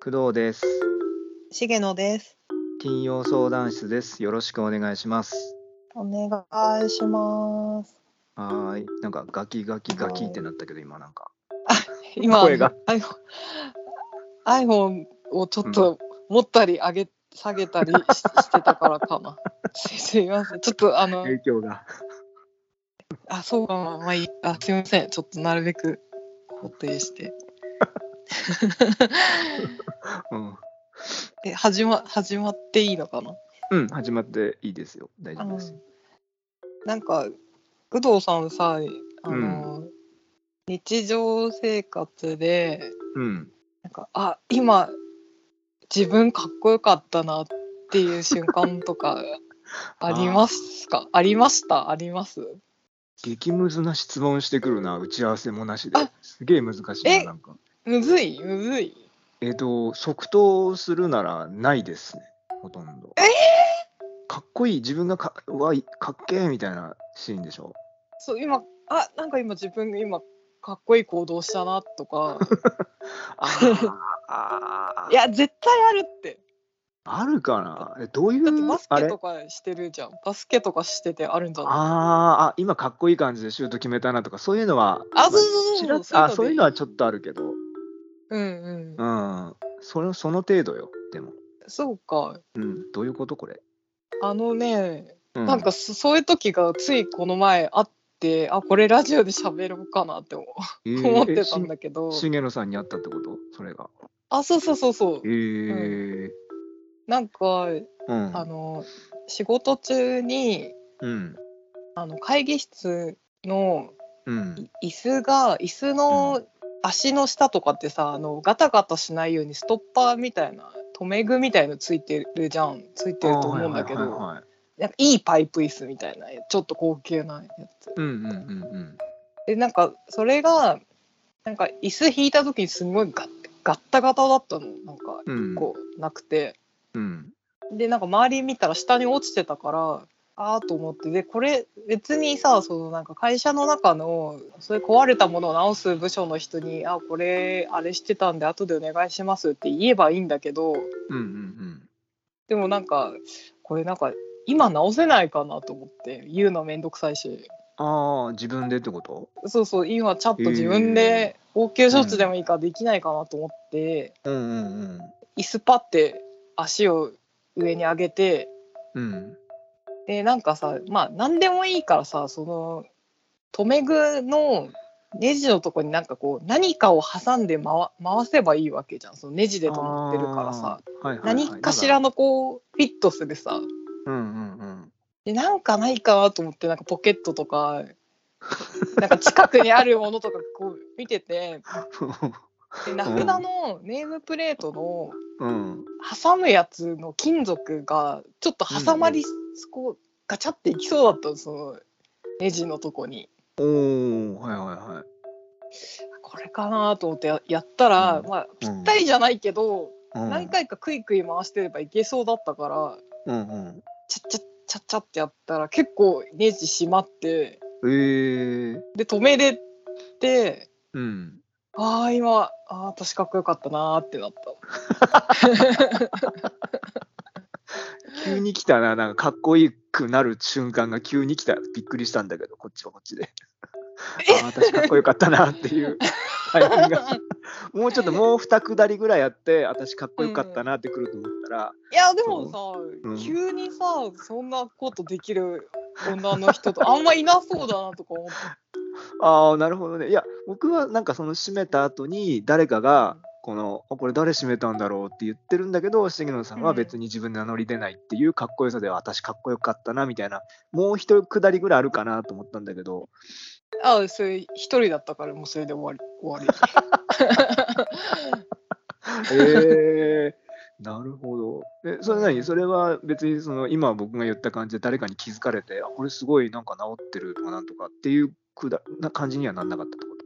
工藤です。重野です。金曜相談室です。よろしくお願いします。お願いします。はーい。なんかガキガキガキってなったけど、今なんか。今、声が iPhone, iPhone をちょっと持ったり上げ、下げたりし してたからかな。すすいません。ちょっとあの、影響が。あ、そうかな。まあいい。あ、すいません。ちょっとなるべく固定して。うん。え、始ま、始まっていいのかな？うん、始まっていいですよ。大丈夫ですよ。なんか、工藤さんさ、あの、日常生活で、うん。なんかあ今自分かっこよかったなっていう瞬間とか ありますか？ありました？あります？激ムズな質問してくるな、打ち合わせもなしであ。すげえ難しいえな、なんか。むずいむずい。えっ、と、即答するならないですね、ほとんど。えかっこいい、自分がかうわいかっけえみたいなシーンでしょ。そう今あなんか今自分が今かっこいい行動したなとか。あー。いや絶対あるって。あるかな？えどういうだってバスケとかしてるじゃん。バスケとかしててあるんじゃない？あーあ今かっこいい感じでシュート決めたなとかそういうのはあそうそうそうちらっそういうのであそういうのはちょっとあるけどうんうん。うん。それその程度よでも、そうか。うん、どういうことこれ、あのねうなんかそそういう時がついこの前あってあこれラジオで喋ろうかなって思うえー 思ってたんだけど、重野さんに会ったってこと？それが。あそうそうそうそう。えー。なんかうん。あの仕事中にうん。あの会議室のうん。い椅子が椅子の足の下とかってさあのガタガタしないようにストッパーみたいな留め具みたいのついてるじゃん。ついてると思うんだけど、いはいはいはい。なんかいいパイプ椅子みたいなちょっと高級なやつ。うんうんうんうん。でなんかそれがなんか椅子引いた時にすごいガッガッタガタだったの。なんかうん。こうなくて。うん。でなんか周り見たら下に落ちてたからああと思って。でこれ別にさそのなんか会社の中のそういう壊れたものを直す部署の人に「あこれあれしてたんで後でお願いします」って言えばいいんだけどうんうんでもなんかこれなんか今直せないかなと思って言うのめんどくさいし。ああ自分でってこと？そうそう今ちゃんと自分で応急処置でもいいからできないかなと思って、うんうん椅子パって足を上に上げてうんうんでなんかさまあ何でもいいからさその留め具のネジのとこになんかこう何かを挟んで回回せばいいわけじゃん。そのネジで止まってるからさ、はいはいはい何かしらのこうフィットするさ。うんうんうん。でなんかないかなと思ってなんかポケットとかなんか近くにあるものとかこう見てて。で名札のネームプレートのうん。挟むやつの金属がちょっと挟まり、ガチャっていきそうだったのそのネジのとこに。おおはいはいはい。これかなと思ってややったら、うん。まあぴったりじゃないけど、うん。何回かクイクイ回してればいけそうだったからうんうん。チャッチャッチャッチャってやったら結構ネジ締まってえー、で止めれてうん。ああ今ああ私かっこよかったなーってなった。急に来たななんかかっこよくなる瞬間が急に来た。びっくりしたんだけどこっちはこっちで。あー私かっこよかったなっていう。もうちょっともう二下りぐらいやって私かっこよかったなってくると思ったら、いやでもさ、うん。急にさそんなことできる女の人とあんまいなそうだなとか思って ああなるほどね。いや僕はなんかその閉めた後に誰かがこのあこれ誰閉めたんだろうって言ってるんだけど重野さんは別に自分で名乗り出ないっていうかっこよさで私かっこよかったなみたいなもう一下りぐらいあるかなと思ったんだけど。あそれ一人だったからもうそれで終わり終わえ ー、なるほど。えそれ何？それは別にその今僕が言った感じで誰かに気づかれてあこれすごいなんか治ってるとかなんとかっていうくだな感じにはなんなかったってこ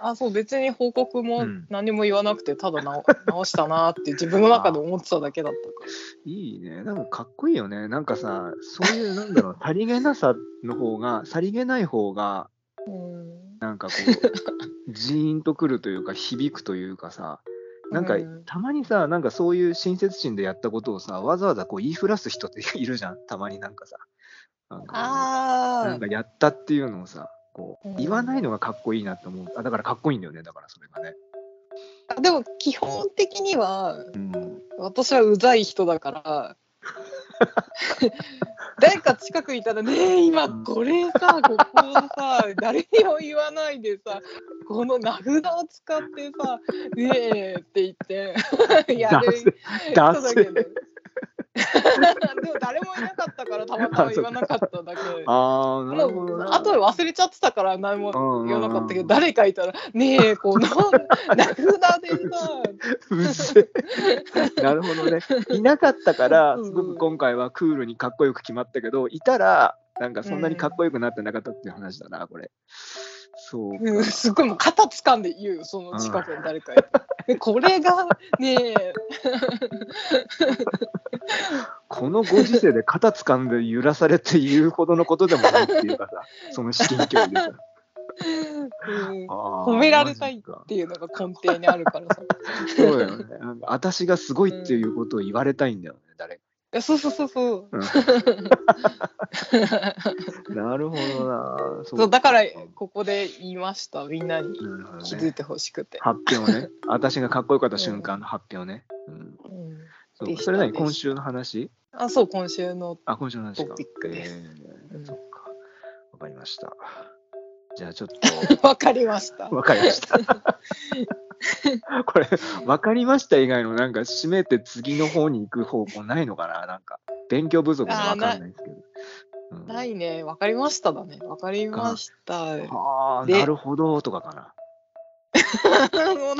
あそう別に報告もうん。何も言わなくてただ直 直したなって自分の中で思ってただけだった。からいいね。なんかかっこいいよね。なんかさ、そういう、なんだろう、さりげなさの方が、さりげない方が、うん。なんかこう、ジーンとくるというか、響くというかさ、なんか、うん。たまにさ、なんかそういう親切心でやったことをさ、わざわざこう言いふらす人っているじゃん、たまになんかさ。なんかやったっていうのをさ、こううん。言わないのがかっこいいなって思う。あだからかっこいいんだよね、だからそれがね。あでも基本的にはうん、私はうざい人だから 誰か近くにいたら「ねえ今これさ ここさ誰にも言わないでさこの名札を使ってさ「ねえ」って言って やる人ダだけど でも誰もいなかったからたまたま言わなかっただけああ、なるほどな。後で忘れちゃってたから何も言わなかったけど誰かいたら「ねえこの名札でさ」なるほどね。いなかったから、すごく今回はクールにかっこよく決まったけど、いたら、なんかそんなにかっこよくなってなかったっていう話だな、これ。そうか。うんすごいもう肩掴んで言うよその近くに誰かいこれがねえ。このご時世で肩掴んで揺らされて言うほどのことでもないっていうかさ、その至近距離でさ。うん。褒められたいっていうのが根底にあるからさ。そうだよね。私がすごいっていうことを言われたいんだよね、誰か。いやそうそうそうそううん なるほどな。そそうだからここで言いましたみんなに気づいてほしくて、発表ね。私がかっこよかった瞬間の発表ね。うんうんそうそれ何？今週の話？あそう今週のあ、今週の話か。トピックですえーうんそっか。わかりました。じゃあちょっと、わかりましたわかりました。これ、わかりました以外のなんか、締めて次の方に行く方法ないのかな？なんか、勉強不足でわかんないですけど。うんないねわかりましただねわかりましたはあ、でなるほど、とかかな。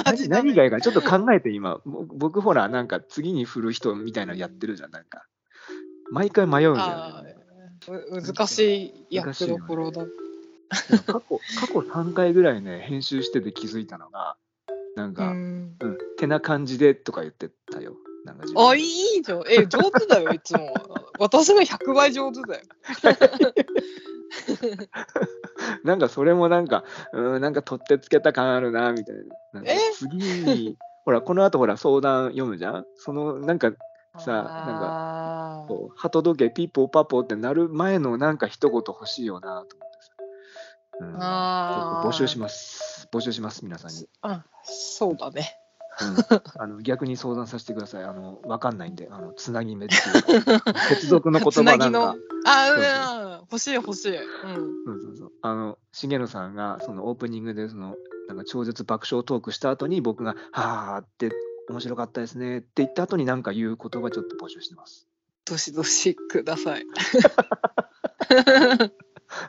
何何がいいか、ちょっと考えて今、ぼ僕ほら、なんか次に振る人みたいなのやってるじゃん、なんか。毎回迷うんだあよね。ーう難しい役どころだ。過去、過去3回ぐらいね、編集してて気づいたのが、なんうか、ん、うん、てな感じでとか言ってたよ。なんかあ、いいじゃん。え、上手だよ、いつも。私の100倍上手だよ。なんかそれもなんか、うん、なんか取ってつけた感あるな、みたいな。なんかえ？次に、ほら、この後ほら、相談読むじゃん？その、なんか、さなんかこう、鳩時計ピッポーパポーってなる前のなんか一言欲しいよな、と思ってさ。あ募集しまます。募集します、皆さんに。あ、そうだね。うん、あの 逆に相談させてください。あの、わかんないんで、あの、つなぎ目っていうか、接続の言葉なん つなぎの？か。。あ、うん、欲しい欲しい。うん。そうそうそう。あの、重野さんが、そのオープニングで、その、なんか超絶爆笑トークした後に、僕が、はーって、面白かったですねって言った後に何か言う言葉ちょっと募集してます。どしどしください。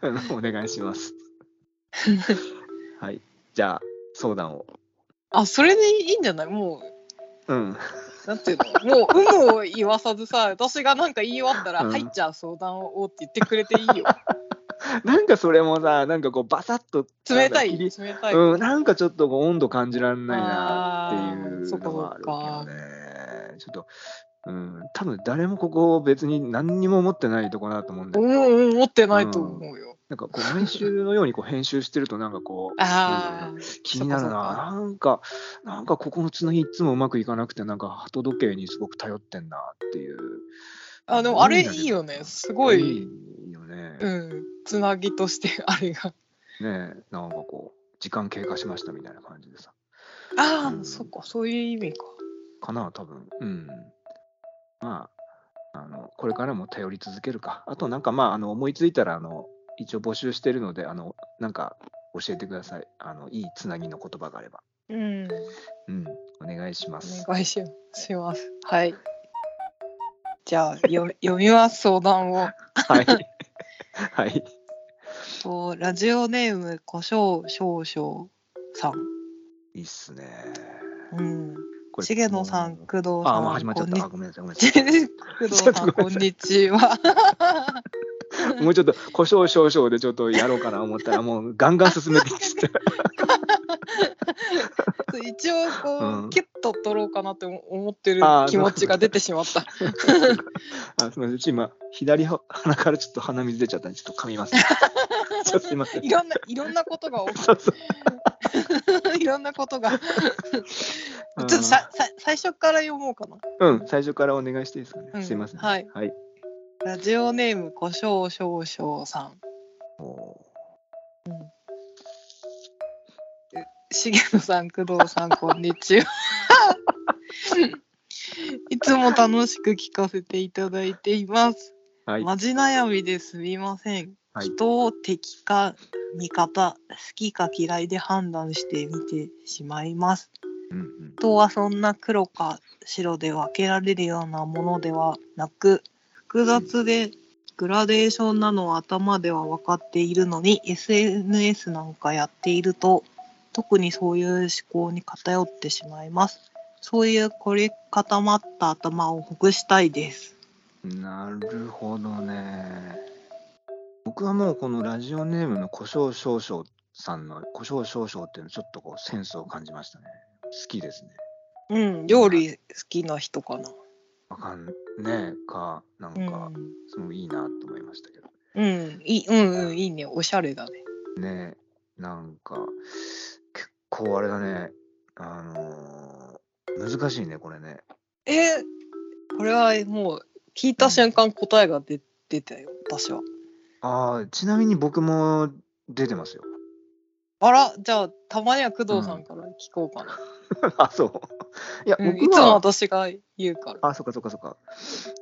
お願いします。はい。じゃあ、相談を。あ、それでいいんじゃない？もうん。う、なんていうの？もう、有無を言わさずさ、私がなんか言い終わったら、うんはい、じゃあ相談をって言ってくれていいよ。なんかそれもさ、なんかこう、バサッと。冷たい、冷たい。うん、なんかちょっとこう温度感じられないなっていうのはあるけどね。ちょっと、うん、多分誰もここ別に何にも思ってないとこだと思うんだうよ。ん、思ってないと思うよ。なんかこう毎週のようにこう編集してるとなんかこう、ああ、気になるな。なんか、なんかここのつなぎいつもうまくいかなくて、なんか鳩時計にすごく頼ってんなっていう。あでもあれいいよね。すごい、いいよね。うん、つなぎとしてあれが。ねえなんかこう、時間経過しましたみたいな感じでさ。ああ、うんそっか、そういう意味か。かな、多分。うん。まあ、あの、これからも頼り続けるか。あと、なんかまあ、あの、思いついたら、あの、一応募集してるので、あの、なんか教えてください。あの、いいつなぎの言葉があれば。うん、うん、お願いします。お願いします。はい。じゃあ、よ 読みます、相談を。はい。はい。とラジオネーム、胡椒少々さん。いいっすね。うん。これ重野さん、工藤さん。あ、もう始まっちゃった。ごめんなさい、ごめんなさい。工藤さん、こんにちは。もうちょっと、胡椒少々でちょっとやろうかな思ったら、もうガンガン進めていいっつって。一応こう、うんキュッと取ろうかなって思ってる気持ちが出てしまった。あすみません、ちょ今、左鼻からちょっと鼻水出ちゃったんで、ちょっと噛みます、ね。ちょっとすいません。いろんないろんなことが起そうそうきいろんなことが。ちょっとささ最初から読もうかな。うん、最初からお願いしていいですかね。うんすいません。はい。はい。ラジオネーム、こしょうしょうしょうさん。お重野さん、工藤さん、こんにちは。いつも楽しく聞かせていただいています。ーはい。マジ悩みですみません。はい人を敵か味方、好きか嫌いで判断して見てしまいます。うんうん人はそんな黒か白で分けられるようなものではなく、複雑でグラデーションなのは頭では分かっているのに、SNS なんかやっていると、特にそういう思考に偏ってしまいます。そういう凝り固まった頭をほぐしたいです。なるほどね。僕はもうこのラジオネームの胡椒少々さんの胡椒少々っていうのちょっとこうセンスを感じましたね。好きですね。うん、料理好きな人かな。わかんねえか、なんうか、ん、すごいいいなと思いましたけど。うん、いい、うん、うん、いいね、おしゃれだね。ねえ、なんか、結構あれだね、あのー難しいね、これね。えこれはもう聞いた瞬間答えが出出たよ、私は。ああ、ちなみに僕も出てますよ。あら、じゃあ、たまには工藤さんから聞こうかな。あ、そう。いや、うん、い僕つもは、私が言うから。あ、そっかそっかそっか。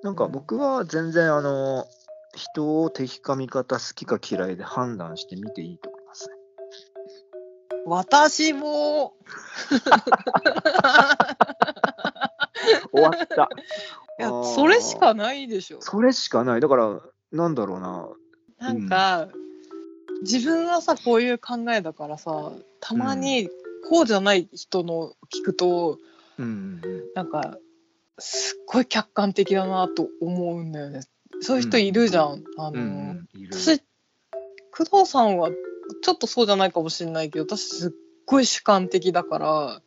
なんかうん僕は全然、あのー人を敵か味方、好きか嫌いで判断して見ていいと思いますね。私も。終わった。いやそれしかないでしょ。それしかない。だから、なんだろうな。なんか、自分はさこういう考えだからさたまにこうじゃない人の聞くと、うんうんうん。なんかすっごい客観的だなと思うんだよね。そういう人いるじゃん。あの、うんうん、いる私工藤さんはちょっとそうじゃないかもしれないけど私すっごい主観的だから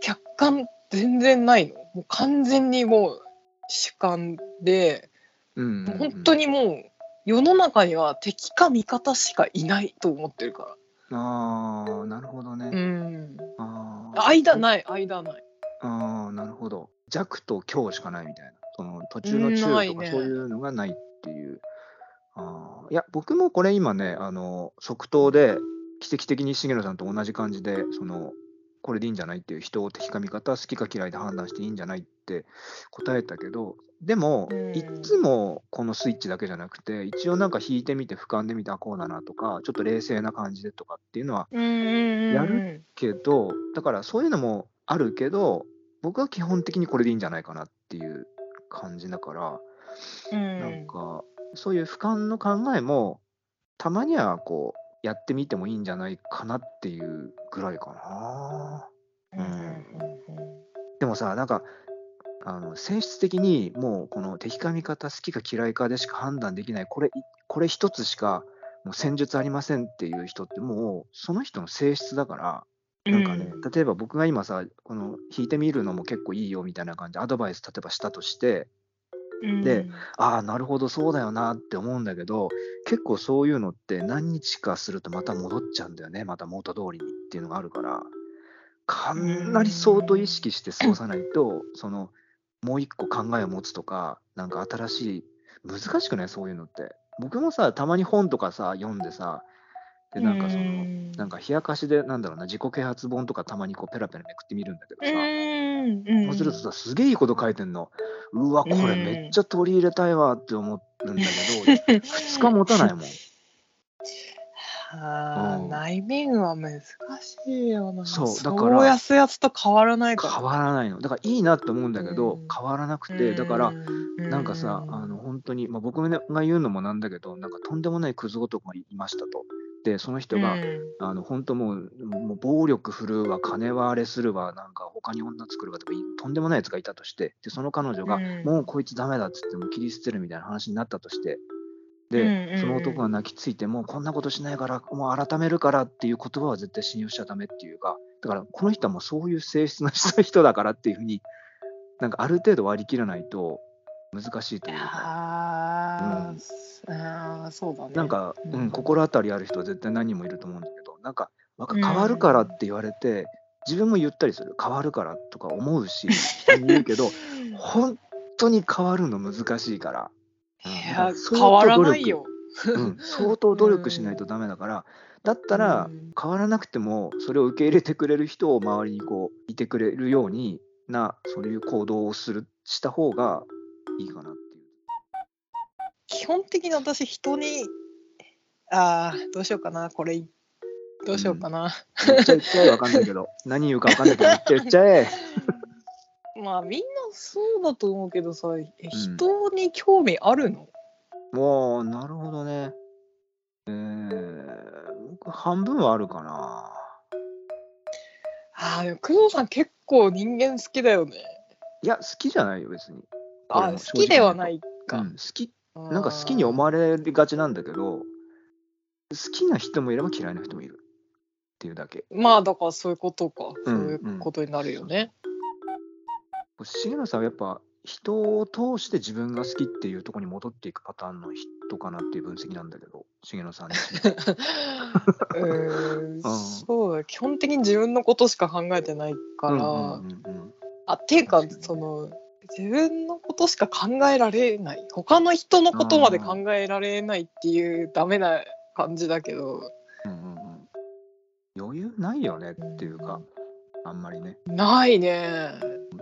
客観全然ないのもう完全にもう主観で、うんうんうん本当にもう世の中には敵か味方しかいないと思ってるかああ、なるほどね。らうんあー間ない間ないあー、なるほど。弱と強しかないみたいな。その途中の中とかそういうのがないっていう。あーいや、僕もこれ今ね、あの即答で奇跡的に重野さんと同じ感じで、そのこれでいいんじゃないっていう人を敵か味方、好きか嫌いで判断していいんじゃないって答えたけど、でも、うん。いつもこのスイッチだけじゃなくて、一応なんか引いてみて、俯瞰で見て、あ、こうだなとか、ちょっと冷静な感じでとかっていうのはやるけど、だからそういうのもあるけど、僕は基本的にこれでいいんじゃないかなっていう感じだから、うん。なんか、そういう俯瞰の考えも、たまにはこう、やってみてもいいんじゃないかなっていうぐらいかな。うんうんうん。でもさ、なんか、あの性質的にもうこの敵か味方、好きか嫌いかでしか判断できない、これいこれ一つしかもう戦術ありませんっていう人って、もうその人の性質だから、なんかね、例えば僕が今さ、この弾いてみるのも結構いいよみたいな感じでアドバイス例えばしたとして、うんでああ、なるほど、そうだよなって思うんだけど、結構そういうのって何日かするとまた戻っちゃうんだよね、また元通りにっていうのがあるから、かなり相当意識して過ごさないと、そのもう一個考えを持つとか、なんか新しい、難しくない、そういうのって。僕もさ、たまに本とかさ、読んでさ、で、なんかその、うんなんか冷やかしで、なんだろうな、自己啓発本とかたまにこうペラペラめくってみるんだけどさ、うんそうするとさ、すげえいいこと書いてんの。うわ、これめっちゃ取り入れたいわって思うんだけど、2日持たないもん。あーうん内面は難しいよな。そうだだからそうやすやつと変わらないから。変わらないの。だからいいなって思うんだけど、うん変わらなくて、だから、うん、なんかさ、あの本当に、まあ、僕が言うのもなんだけど、なんかとんでもないクズ男がいましたと。で、その人が、あの本当もうもう暴力振るうわ、金はあれするわ、なんか他に女作るわとか、とんでもないやつがいたとして、でその彼女が、うん。もうこいつダメだっつってもう切り捨てるみたいな話になったとして、うんうんうん。で、その男が泣きついて、もうこんなことしないから、もう改めるからっていう言葉は絶対信用しちゃダメっていうか、だからこの人はもうそういう性質のした人だからっていうふうに、なんかある程度割り切らないと難しいというか。あー、あーそうだね。なんか、うんうん、心当たりある人は絶対何人もいると思うんだけど、なんか、変わるからって言われて、自分も言ったりする。変わるからとか思うし 言うけど本当に変わるの難しいから、うんいや変わらないよ。うん、相当努力しないとダメだから、だったらうん。変わらなくてもそれを受け入れてくれる人を周りにこういてくれるようになそういう行動をするした方がいいかなっていう。基本的に私人にああどうしようかなこれどうしようかな、言っちゃえ言っちゃえわかんないけど 何言うかわかんないけど言っちゃえ言っちゃえ。まあみんなそうだと思うけどさえ人に興味あるの、もうなるほどね。えー、僕半分はあるかな。ああでも工藤さん結構人間好きだよねいや好きじゃないよ別に。あ好きではないか、うん、好きなんか好きに思わわれがちなんだけど、好きな人もいれば嫌いな人もいる。っていうだけ。まあだからそういうことか、うんそういうことになるよね、重野さんはやっぱ人を通して自分が好きっていうところに戻っていくパターンの人かなっていう分析なんだけど、重野さん自身 うーんん。そうだ。基本的に自分のことしか考えてないから、うんうんうんうんあっていうかその自分のことしか考えられない。他の人のことまで考えられないっていうダメな感じだけど。うんうんうん。余裕ないよねっていうか、あんまりね。ないね。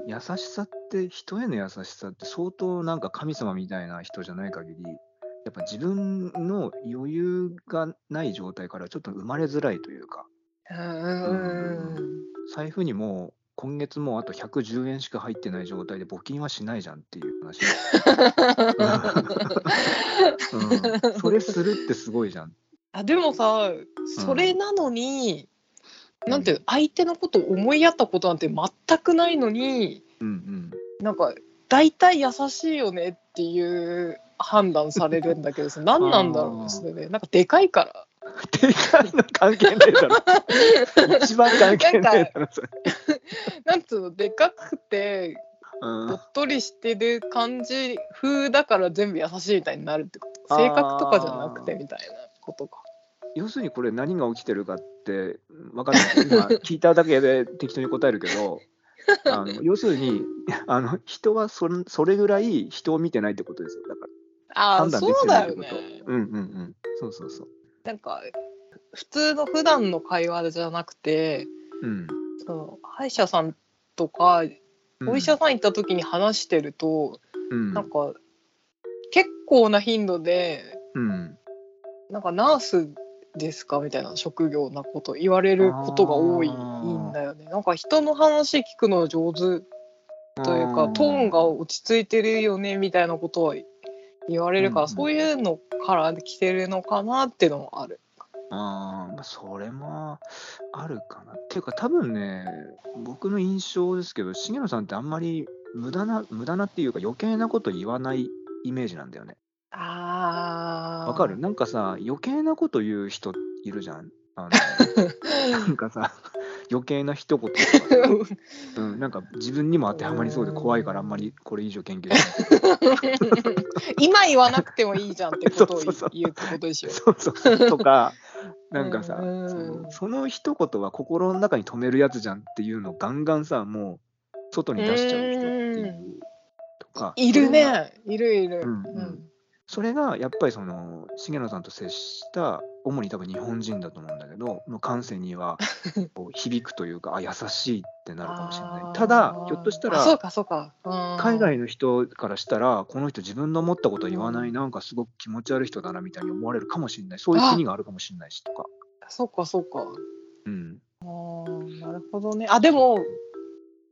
優しさって、人への優しさって相当なんか神様みたいな人じゃない限り、やっぱ自分の余裕がない状態からちょっと生まれづらいというか、うーん財布にもう今月もうあと110円しか入ってない状態で募金はしないじゃんっていう話。うん、それするってすごいじゃん。あでもさそれなのに、なんていうの相手のことを思いやったことなんて全くないのにうんうん。なんか大体優しいよねっていう判断されるんだけどさ何なんだろうそれねなんかでかいからでかいの関係ねえだろ。一番関係ねえだろ、それ。なんつうのでかくてうんおっとりしてる感じ風だから全部優しいみたいになるってこと？性格とかじゃなくてみたいなことか。要するにこれ何が起きてるかって分かんない今聞いただけで適当に答えるけど あの要するにあの人はそれそれぐらい人を見てないってことですよだからああそうだよね。うんうんうんそうそうそうなんか普通の普段の会話じゃなくてうん。その歯医者さんとかうん。お医者さん行った時に話してると、うん。なんか結構な頻度でうん。なんかナースですかみたいな職業なこと言われることが多いんだよね。なんか人の話聞くの上手というかトーンが落ち着いてるよねみたいなことを言われるから、うんうん。そういうのから来てるのかなっていうのもある。あーまあそれもあるかなっていうか多分ね僕の印象ですけど重野さんってあんまり無駄な無駄なっていうか余計なこと言わないイメージなんだよねあわかる？なんかさ、余計なこと言う人いるじゃん。あの なんかさ、余計な一言とかさ、うん、なんか自分にも当てはまりそうで怖いからあんまりこれ以上研究しない。今言わなくてもいいじゃんってことを言うってことでしょ。そうそうそう。とか、なんかさ、うんそのその一言は心の中に止めるやつじゃんっていうのをガンガンさ、もう外に出しちゃう人っていう。とか。いる。ねいるいる。うんうんそれがやっぱりその重野さんと接した主に多分日本人だと思うんだけどの感性には こう響くというかあ優しいってなるかもしれない。ただひょっとしたあそうらかそうか。うん。海外の人からしたらこの人自分の思ったこと言わないなんかすごく気持ち悪い人だなみたいに思われるかもしれない。そういう国があるかもしれないしとか、そうかそうか。うん、あーなるほどね。あでも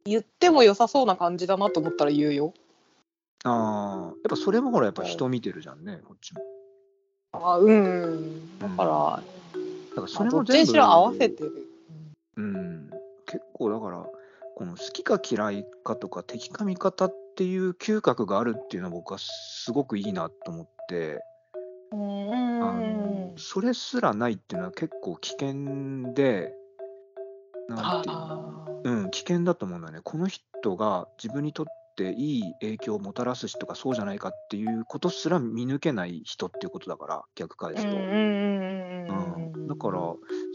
言っても良さそうな感じだなと思ったら言うよ。あー。やっぱそれもほらやっぱ人見てるじゃんねこっちもあうん。だから、だからそれも全部合わせてる。うん、結構だからこの好きか嫌いかとか敵か味方っていう嗅覚があるっていうのは僕はすごくいいなと思って、うんあのそれすらないっていうのは結構危険でなんていうのあうん、危険だと思うんだよね。この人が自分にとっていい影響をもたらす人かそうじゃないかっていうことすら見抜けない人っていうことだから逆返すと。うんうんうんうんうんうんだから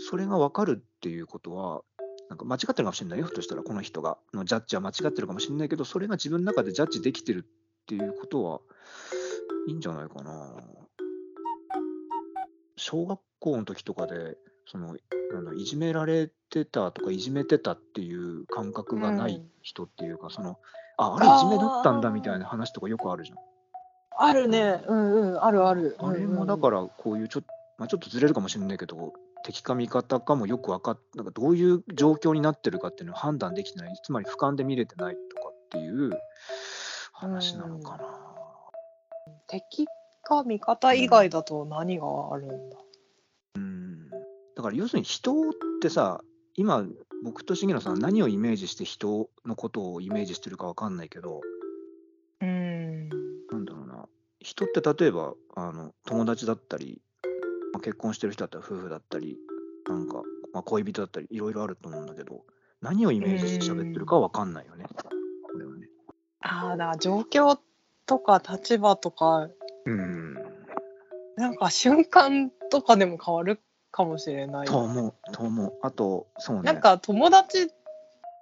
それが分かるっていうことはなんか間違ってるかもしれないよ、ひょっとしたらこの人がのジャッジは間違ってるかもしれないけど、それが自分の中でジャッジできてるっていうことはいいんじゃないかな。小学校の時とかで、そのいじめられてたとか、いじめてたっていう感覚がないうん人っていうか、そのああれいじめだったんだみたいな話とかよくあるじゃん。あるね。うんうん。あるある。あれもだからこういうちょ,、まあ、ちょっとずれるかもしれないけど、敵か味方かもよく分かっなんかどういう状況になってるかっていうのを判断できてない、つまり俯瞰で見れてないとかっていう話なのかな。敵か味方以外だと何があるんだ？うん、だから要するに人ってさ、今、僕と重野さんは何をイメージして人のことをイメージしてるか分かんないけど、うん。なんだろうな、人って例えばあの友達だったり、まあ、結婚してる人だったら夫婦だったり、なんか、まあ、恋人だったり、いろいろあると思うんだけど、何をイメージして喋ってるかは分かんないよね。これはね。ああ、だから状況とか立場とか、うん。なんか瞬間とかでも変わるかもしれない。と思う、と思う。あと、そうね。なんか友達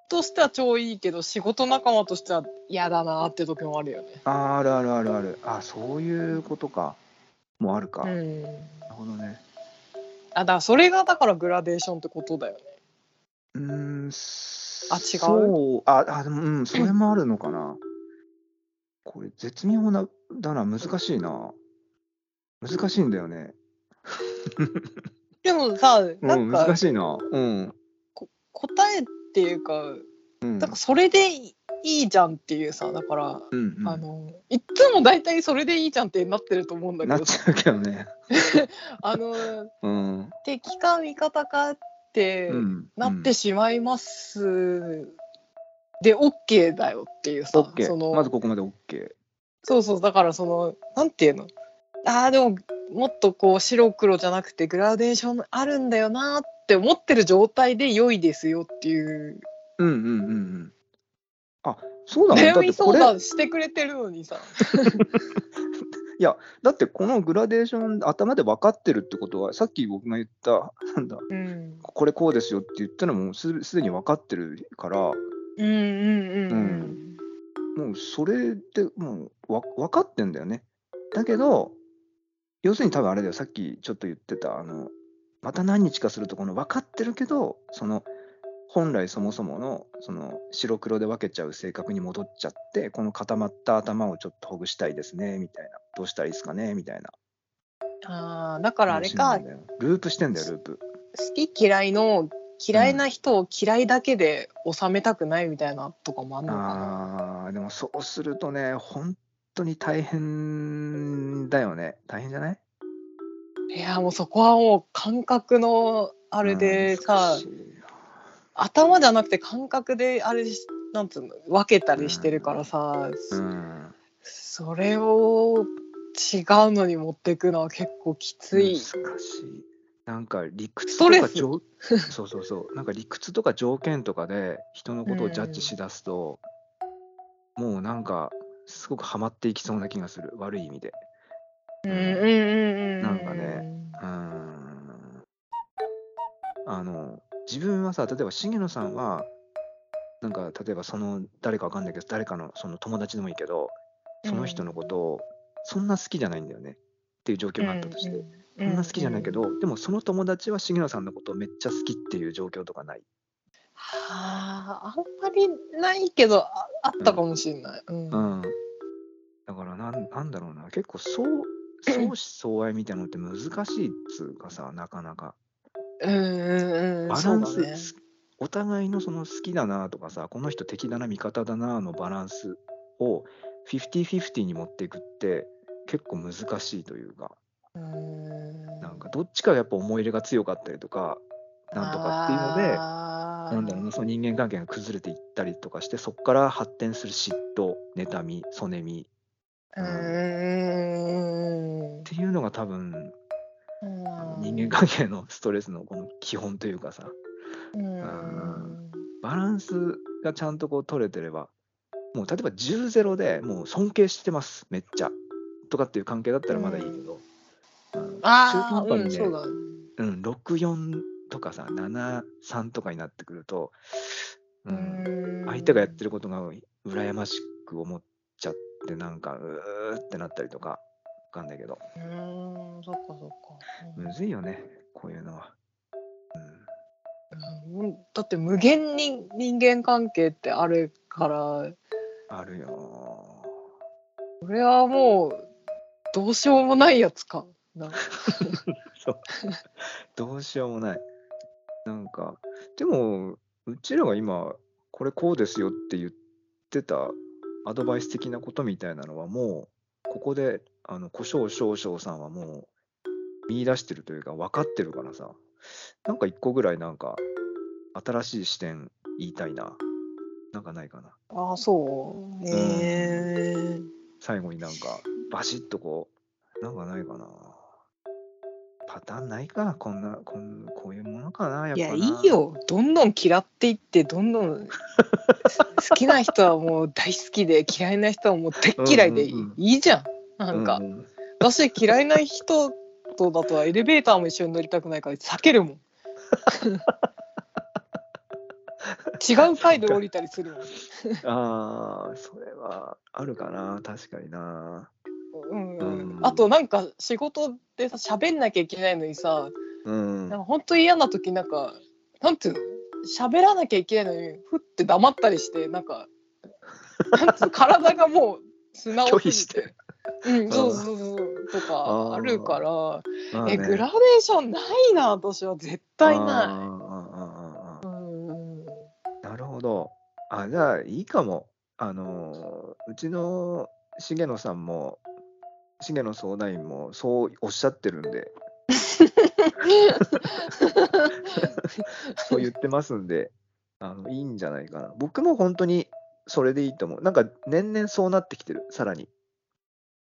としては超いいけど仕事仲間としては嫌だなって時もあるよね。あーあるあるあるある。あ、そういうことか。もうあるか。う。なんるほどね。あだからそれがだからグラデーションってことだよね。うーん。あ違う？そう。あ、あでも、うん、それもあるのかな。これ、絶妙な、だな、難しいな。難しいんだよね。でもさなうんん、か難しいな。うん。答えっていうかうん。なんかそれでいいじゃんっていうさだから、うんうんあのいっつも大体それでいいじゃんってなってると思うんだけどなっちゃうけどね。あのうん。敵か味方かってうん。なってしまいます、で OK だよっていうさオッケー。そのまずここまで OK。そうそうだからそのなんていうの？あーでももっとこう白黒じゃなくてグラデーションあるんだよなって思ってる状態で良いですよっていう。うんうんうんうん。あ、そうだ悩み相談してくれてるのにさ。だってこのグラデーション頭で分かってるってことは、さっき僕が言った、なんだ、うん。これこうですよって言ったのもすすでに分かってるから、うんうん。うん。もうそれでもうわ分かってんだよね。だけど、要するに多分あれだよ、さっきちょっと言ってた、あの、また何日かすると、この分かってるけど、その、本来そもそものその白黒で分けちゃう性格に戻っちゃって、この固まった頭をちょっとほぐしたいですね、みたいな。どうしたらいいですかね、みたいな。あーだからあれ話かループしてんだよ、ループ。好き嫌いの嫌いな人を嫌いだけで収めたくないみたいなとかもあんのかなあー、でもそうするとね、本当に大変だよね。大変じゃない？いやもうそこはもう感覚のあれでさ、頭じゃなくて感覚であれしなんつうの分けたりしてるからさ、うんそれを違うのに持っていくのは結構きつい。難しい。なんか理屈とか条そうそうそう。なんか理屈とか条件とかで人のことをジャッジしだすと、もうなんかすごくハマっていきそうな気がする。悪い意味で。うんうんうんうん。なんかねうーん。あの、自分はさ、例えば重野さんは、なんか例えばその誰かわかんないけど、誰かのその友達でもいいけど、その人のことをそんな好きじゃないんだよねっていう状況があったとして。うんそんな好きじゃないけど、でもその友達は重野さんのことをめっちゃ好きっていう状況とかない？はあ、あんまりないけどああったかもしれない。うんうん。だからなんなんだろうな、結構相相思 相愛みたいなのって難しいっつうかさ、なかなか。うんうんうん。バランス、ね。お互いのその好きだなとかさ、この人敵だな、味方だなのバランスを50-50に持っていくって結構難しいというか、うんなんかどっちかがやっぱ思い入れが強かったりとか、なんとかっていうので、なんだろうな、その人間関係が崩れていったりとかして、そこから発展する嫉妬、妬み、そねみうん。うん。っていうのが多分、人間関係のストレスのこの基本というかさ、うん。バランスがちゃんとこう取れてれば、もう例えば10-0でもう尊敬してます、めっちゃ。とかっていう関係だったらまだいいけど、うん。ああ、中途半端にねうん、そうだ。うん、6-4とかさ、7、3とかになってくると、う、うん。ん相手がやってることが羨ましく思っちゃって、なんか、うーってなったりとか、わかんないけど、うーんそっかそっか、うんむずいよね、こういうのは。うんうんだって無限に人間関係ってあるからあるよこれはもうどうしようもないやつかなー。そう。どうしようもない。なんか、でも、うちらが今、これこうですよって言ってたアドバイス的なことみたいなのは、もう、ここで、あの、胡椒少々さんはもう、見出してるというか、分かってるからさ、なんか一個ぐらいなんか、新しい視点言いたいな。なんかないかな。ああそうへえ最後になんか、バシッとこう、なんかないかな。パターンないか、こんな、こんこういうものかな、やっぱな。いやいい。よどんどん嫌っていってどんどん 好きな人はもう大好きで嫌いな人はもう大っ嫌いでいい,、うんうんうんいいじゃんなんか、うんうん私嫌いな人とだとエレベーターも一緒に乗りたくないから避けるもん違う階で降りたりするもん ああ、それはあるかな、確かにな。うんううん。ん、あとなんか仕事でさ喋んなきゃいけないのにさうん。なん。か本当嫌な時なんかなんていうの？喋らなきゃいけないのにふって黙ったりしてなんかなんつうの？体がもう素直すぎ拒否して。うんそうそうそうとかあるから。まあね。えグラデーションないな私は絶対ない。うんーなるほど。あ、じゃあいいかも。あのー、うちの重野さんも、重野相談員もそうおっしゃってるんで、そう言ってますんで、あのいいんじゃないかな。僕も本当にそれでいいと思う。なんか年々そうなってきてる、さらに。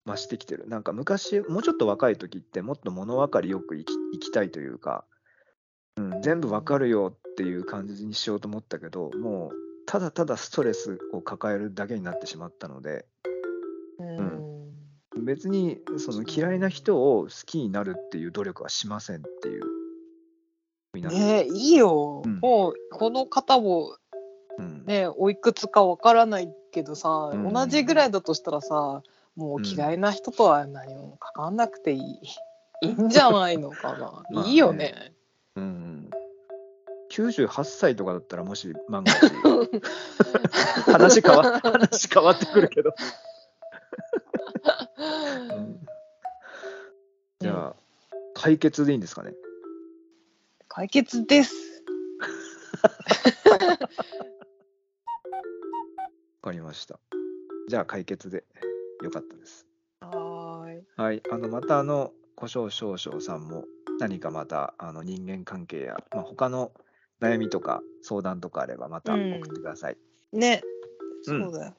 増してきてる。なんか昔、もうちょっと若い時ってもっと物分かりよく生きたいというか、うん、全部分かるよっていう感じにしようと思ったけど、もうただただストレスを抱えるだけになってしまったので、うん別にその嫌いな人を好きになるっていう努力はしませんっていう。ねえいいよ、うん。もうこの方もうん。ねおいくつかわからないけどさ、うん。同じぐらいだとしたらさもう嫌いな人とは何も関わんなくていい、いいんじゃないのかな。まあね。いいよね。うん、98歳とかだったらもし万が一話変わ話変わってくるけど、うん じゃあ解決でいいんですかね？解決です。わかりました。じゃあ解決でよかったです。はーい。はい。あのまたあの胡椒少々さんも何かまたあの人間関係や、まあ、他の悩みとか相談とかあればまた送ってください、ね、うん。そうだよ。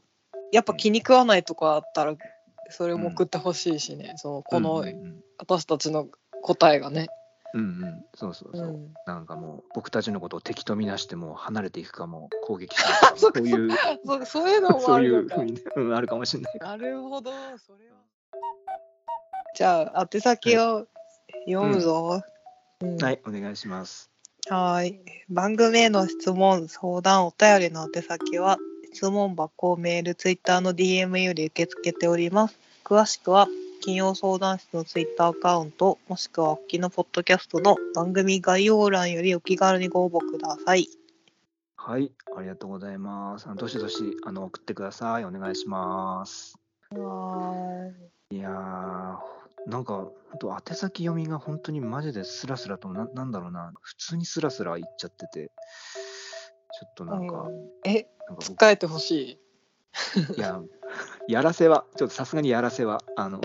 やっぱ気に食わないとかあったらそれも送ってほしいしね、そのこのうんうん私たちの答えがね。うんうんうんそうそうそう、うんなんかもう僕たちのことを敵とみなしてもう離れていくかも攻撃するかもそっかそういうそうそういうのもそういあるのか うふううん、あるかもしれない。なるほど、それは。じゃあ、宛先を読むぞ。うんはい、お願いします。はーい。番組への質問、相談、お便りの宛先は、質問箱、メール、ツイッターの DM より受け付けております。詳しくは、金曜相談室のツイッターアカウント、もしくは、おっきのポッドキャストの番組概要欄よりお気軽にご応募ください。はい、ありがとうございます。あのどしどしあの送ってください。お願いします。い。いやー、なんか、本当宛先読みが本当にマジでスラスラとな、なんだろうな、普通にスラスラいっちゃってて、ちょっとなんか、うんえ、なんかつっかえてほしい。僕いや、やらせは、ちょっとさすがにやらせは、あの、うん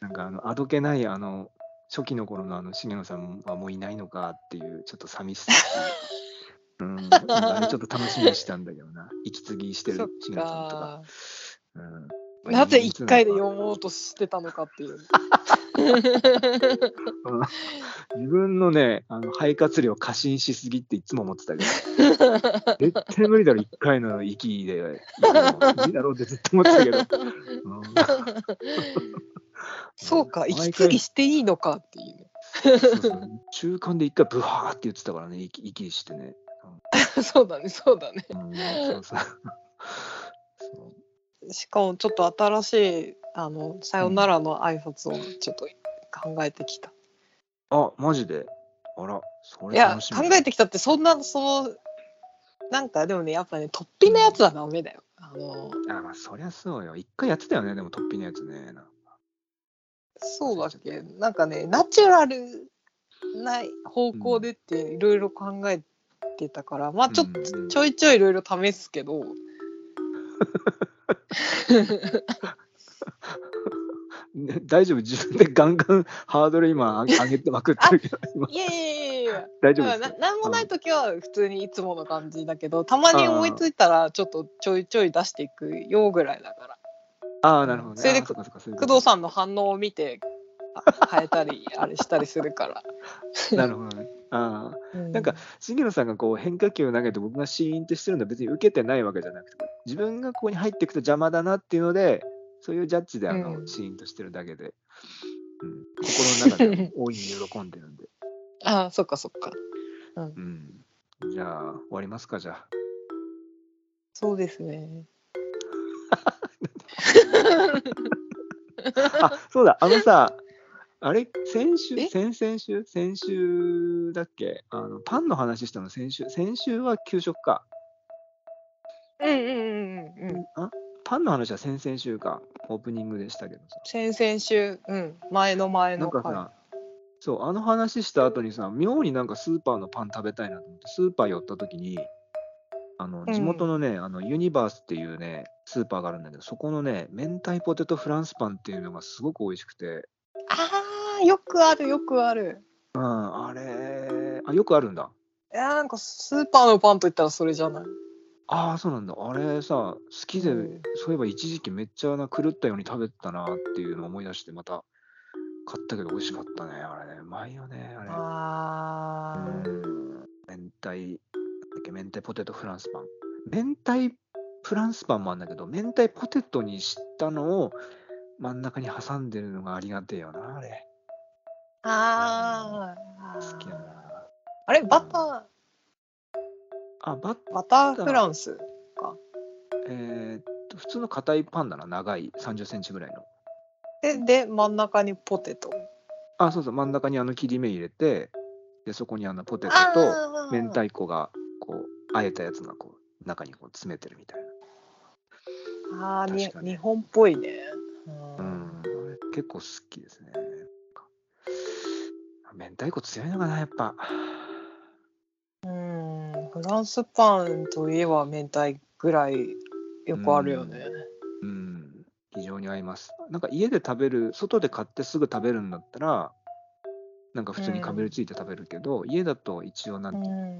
なんかあの、あどけない、あの、初期の頃のあの、重野さんはもういないのかっていう、ちょっと寂しさう。うん、あれちょっと楽しみにしたんだけどな。息継ぎしてる重野さんとか。か。うんなぜ一回でうん読もうとしてたのかっていう。自分のね、あの肺活量過信しすぎっていつも思ってたけど、絶対無理だろ、一回の息で。無理だろうってずっと思ってたけど。う んそうか、息継ぎしていいのかっていう。そうそう中間で一回ブワーって言ってたからね、息息してね。そうだねそうだねうん、そう。そうしかもちょっと新しいあのさよならの挨拶をちょっと考えてきた、あ、マジで？あら、それいや楽しみ。考えてきたってそんなそのなんかでもねやっぱね突飛なやつはダメだよ。あのあ、まあ、そりゃそうよ。一回やってたよね、でも、トッピーのやつね。なんか。そうだっけ？なんかねナチュラルな方向でっていろいろ考えてたから、まあちょっとちょいちょいいろいろ試すけど、ね大丈夫？自分でガンガンハードル今上げてまくってるけど、今。いやいやいやいや。大丈夫です。かななんもない時は普通にいつもの感じだけどたまに思いついたらちょっとちょいちょい出していくよぐらいだから。ああ、なるほどね。それで工藤さんの反応を見てあ変えたりあれしたりするから、なるほどね。ああ。うなんか、杉野さんがこう変化球を投げて僕がシーンってしてるのは別に受けてないわけじゃなくて、自分がここに入っていくと邪魔だなっていうので、そういうジャッジであの、うん。シーンとしてるだけで、うん、心の中で大いに喜んでるんで。あそっかそっか。うん。じゃあ、終わりますか、じゃあ。そうですね。あ、そうだ、あのさ、あれ、先週、え？先々週、先週だっけ？あのパンの話したの先週、先週は給食か。うんうんうんうんうんあパンの話は先々週か、オープニングでしたけどさ。先々週うん。前の前の。なんかさ、はそう、あの話した後にさ、妙になんかスーパーのパン食べたいなと思って、スーパー寄った時に、あのうん。地元のね、あのユニバースっていうね、スーパーがあるんだけど、そこのね、明太ポテトフランスパンっていうのがすごく美味しくて、あーよくあるよくある。うん、あれ、あ、よくあるんだ。いやなんかスーパーのパンといったらそれじゃない？ああ、そうなんだ。あれさ、好きで、うんそういえば一時期めっちゃな狂ったように食べてたなっていうのを思い出して、また買ったけど美味しかったね。あれね、うまいよね。あれ。あーうん明太、なんだっけ、明太ポテトフランスパン。明太フランスパンもあるんだけど、明太ポテトにしたのを真ん中に挟んでるのがありがてえよな、あれ。あー好きやな。あれバタあ、ババターフランスえーっと、普通の硬いパンだな、長い、30センチぐらいの。でで真ん中にポテト。あ、そうそう、真ん中にあの切り目入れて、で、そこにあのポテトと明太子が、こう、あえたやつがこう、中にこう詰めてるみたいあーに日本っぽいね。な。うん、結構好きですね。明太子強いのかな、やっぱ。うんフランスパンといえば明太ぐらいよくあるよね。うん、非常に合います。なんか家で食べる、外で買ってすぐ食べるんだったら、なんか普通にかぶりついて食べるけど、家だと一応なんて、うん。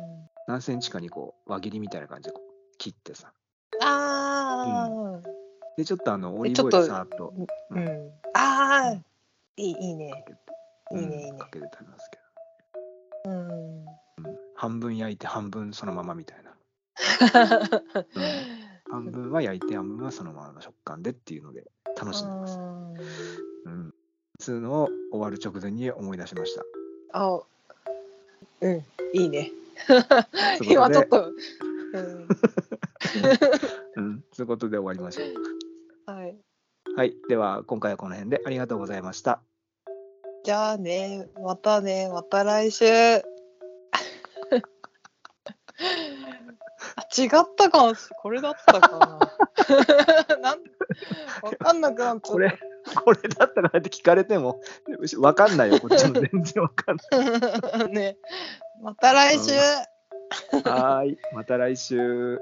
何センチかにこう輪切りみたいな感じで切ってさ。ああで、ちょっとあのオえリーブオイルさーっとうん、うん。ああいいいいかねいいねいいね。うんかけて食べますけうん。ど、半分焼いて半分そのままみたいな。半分は焼いて半分はそのままの食感でっていうので楽しんでます。うん。つうのを終わる直前に思い出しました。あうんいいね 今ちょっと、うん、うん。そういうことで終わりましょう。はいはい。では、今回はこの辺でありがとうございました。じゃあねまたねまた来週違ったかもしこれだったかな なんわかんなくなっちゃこれ、これだったらって聞かれても、わかんないよ。こっちも全然わかんない。ねまた来週、はーい。また来週。